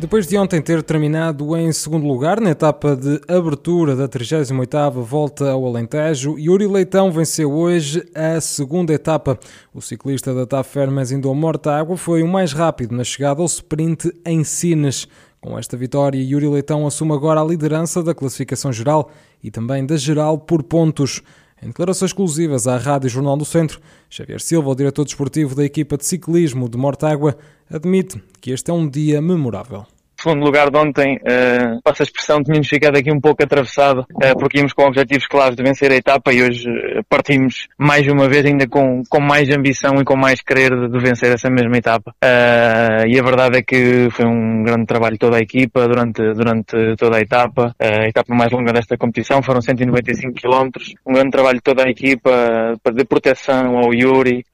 Depois de ontem ter terminado em segundo lugar na etapa de abertura da 38ª Volta ao Alentejo, Yuri Leitão venceu hoje a segunda etapa. O ciclista da TAF Fermes Indom Mortágua foi o mais rápido na chegada ao sprint em Sines. Com esta vitória, Yuri Leitão assume agora a liderança da classificação geral e também da geral por pontos. Em declarações exclusivas à Rádio Jornal do Centro, Xavier Silva, o diretor desportivo da equipa de ciclismo de Mortágua, admite que este é um dia memorável segundo lugar de ontem, uh, passa a expressão, tínhamos ficado aqui um pouco atravessado, uh, porque íamos com objetivos claros de vencer a etapa e hoje uh, partimos mais uma vez ainda com, com mais ambição e com mais querer de, de vencer essa mesma etapa. Uh, e a verdade é que foi um grande trabalho toda a equipa durante, durante toda a etapa. a etapa mais longa desta competição foram 195 km. Um grande trabalho toda a equipa de proteção ao Yuri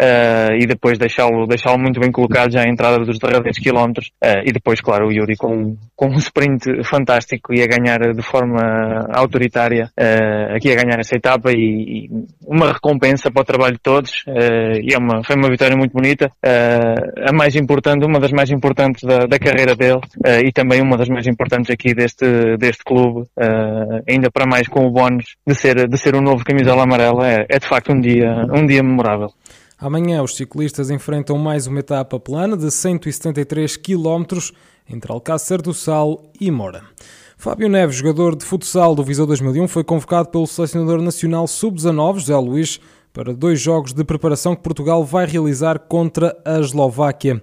e depois deixá-lo deixá muito bem colocado já à entrada dos derradeiros quilómetros. e depois, claro, o Yuri com com, um sprint fantástico e a ganhar de forma autoritária uh, aqui a ganhar essa etapa e, e, uma recompensa para o trabalho de todos uh, e é uma, foi uma vitória muito bonita uh, a mais importante, uma das mais importantes da, da carreira dele e também uma das mais importantes aqui deste, deste clube ainda para mais com o bónus de ser, de ser um novo camisola amarela é, é de facto um dia, um dia memorável. Amanhã os ciclistas enfrentam mais uma etapa plana de 173 km entre Alcácer do Sal e Mora. Fábio Neves, jogador de futsal do Viseu 2001, foi convocado pelo selecionador nacional sub-19, José Luís, para dois jogos de preparação que Portugal vai realizar contra a Eslováquia.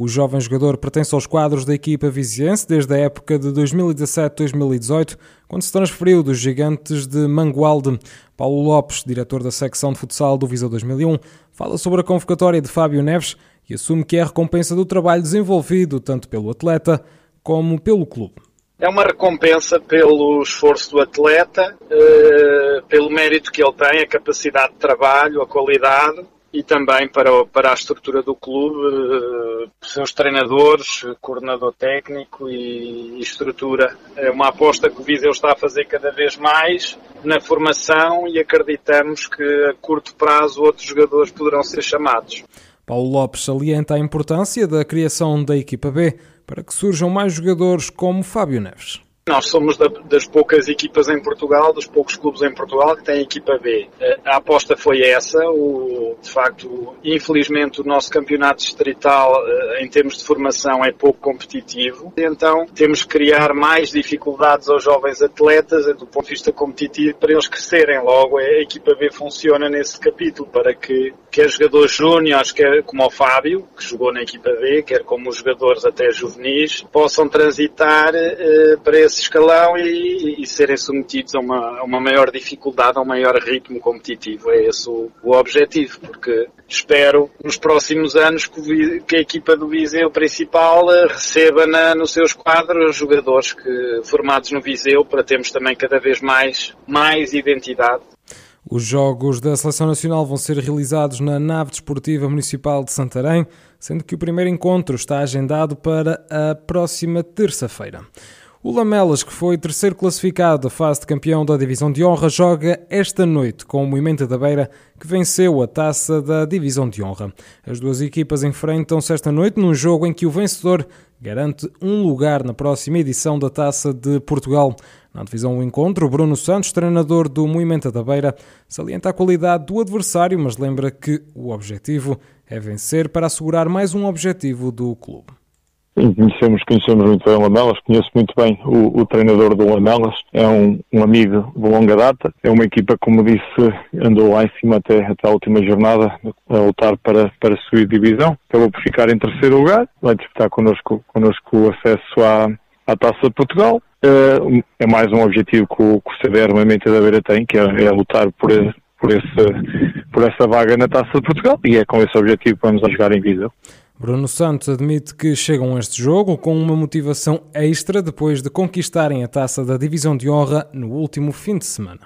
O jovem jogador pertence aos quadros da equipa viziense desde a época de 2017-2018, quando se transferiu dos gigantes de Mangualde. Paulo Lopes, diretor da secção de futsal do Viseu 2001, fala sobre a convocatória de Fábio Neves e assume que é a recompensa do trabalho desenvolvido tanto pelo atleta como pelo clube. É uma recompensa pelo esforço do atleta, eh, pelo mérito que ele tem, a capacidade de trabalho, a qualidade e também para, para a estrutura do clube, eh, seus treinadores, coordenador técnico e, estrutura. É uma aposta que o Viseu está a fazer cada vez mais na formação e acreditamos que a curto prazo outros jogadores poderão ser chamados. Paulo Lopes salienta a importância da criação da equipa B para que surjam mais jogadores como Fábio Neves. Nós somos da, das poucas equipas em Portugal, dos poucos clubes em Portugal que têm equipa B. A aposta foi essa, o, de facto, infelizmente o nosso campeonato distrital eh, em termos de formação é pouco competitivo, então temos que criar mais dificuldades aos jovens atletas do ponto de vista competitivo para eles crescerem logo. A equipa B funciona nesse capítulo para que quer jogadores júniores, quer como o Fábio, que jogou na equipa B, quer como os jogadores até juvenis, possam transitar uh, para esse escalão e, e, serem submetidos a uma, a uma, maior dificuldade, a um maior ritmo competitivo. É esse o, o objetivo, porque espero nos próximos anos que, o, que a equipa do Viseu principal uh, receba na, nos seus quadros jogadores que, formados no Viseu para termos também cada vez mais, mais identidade os Jogos da Seleção Nacional vão ser realizados na nave desportiva municipal de Santarém, sendo que o primeiro encontro está agendado para a próxima terça-feira. O Lamelas, que foi terceiro classificado da fase de campeão da Divisão de Honra, joga esta noite com o Moimenta da Beira, que venceu a taça da Divisão de Honra. As duas equipas enfrentam-se esta noite num jogo em que o vencedor garante um lugar na próxima edição da Taça de Portugal. Na divisão do encontro, Bruno Santos, treinador do Moimenta da Beira, salienta a qualidade do adversário, mas lembra que o objetivo é vencer para assegurar mais um objetivo do clube. Conhecemos, conhecemos muito bem o Lamelas, conheço muito bem o, o treinador do Lamelas, é um, um, amigo de longa data, é uma equipa, como disse, andou lá em cima até, até a última jornada a lutar para, para subir divisão, acabou por ficar em terceiro lugar, vai disputar connosco, connosco o acesso à, à Taça de Portugal. Uh, é mais um objetivo que o, que o CD Armamento da Beira tem, que é, é lutar por, por, esse, por essa vaga na Taça de Portugal, e é com esse objetivo que vamos a jogar em Viseu. Bruno Santos admite que chegam a este jogo com uma motivação extra depois de conquistarem a taça da Divisão de Honra no último fim de semana.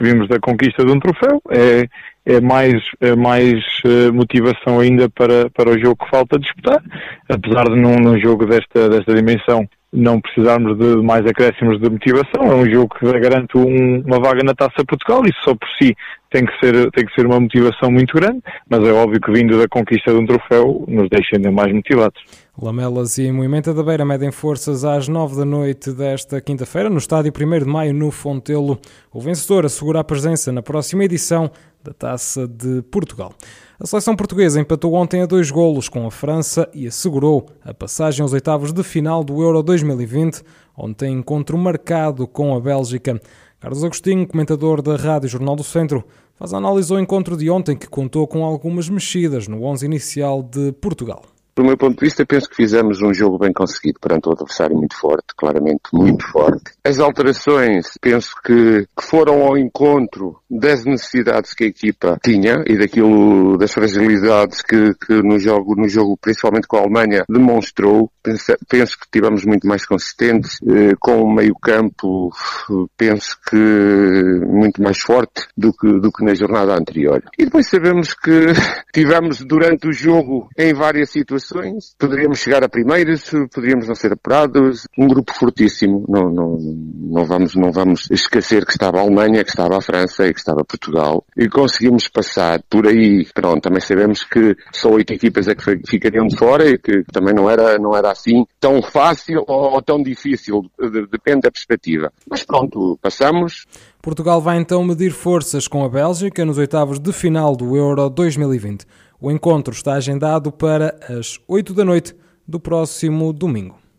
vimos da conquista de um troféu, é, é mais, é mais uh, motivação ainda para, para o jogo que falta disputar, apesar de num, num jogo desta, desta dimensão não precisarmos de mais acréscimos de motivação. É um jogo que garante um, uma vaga na Taça Portugal, isso só por si tem que, ser, tem que ser uma motivação muito grande, mas é óbvio que vindo da conquista de um troféu nos deixa ainda mais motivados. Lamelas e Moimenta da Beira medem forças às nove da noite desta quinta-feira no estádio 1 de Maio no Fontelo. O vencedor assegura a presença na próxima edição da Taça de Portugal. A seleção portuguesa empatou ontem a dois golos com a França e assegurou a passagem aos oitavos de final do Euro 2020, onde tem encontro marcado com a Bélgica. Carlos Agostinho, comentador da Rádio Jornal do Centro, faz a análise ao encontro de ontem que contou com algumas mexidas no 11 inicial de Portugal. Do meu ponto de vista, penso que fizemos um jogo bem conseguido perante um adversário muito forte, claramente muito forte. As alterações, penso que, que foram ao encontro das necessidades que a equipa tinha e daquilo, das fragilidades que, que no jogo, no jogo, principalmente com a Alemanha, demonstrou. Penso, penso que tivemos muito mais consistentes, eh, com o meio campo, penso que muito mais forte do que, do que na jornada anterior. E depois sabemos que tivemos durante o jogo em várias situações poderíamos chegar a primeiros, poderíamos não ser apurados, um grupo fortíssimo, não, não, não vamos, não vamos esquecer que estava a Alemanha, que estava a França e que estava Portugal, e conseguimos passar por aí, pronto, também sabemos que só oito equipas é que ficariam de fora e que também não era, não era assim tão fácil ou tão difícil, depende da perspectiva. Mas pronto, passamos. Portugal vai então medir forças com a Bélgica nos oitavos de final do Euro 2020. O encontro está agendado para as 8 da noite do próximo domingo.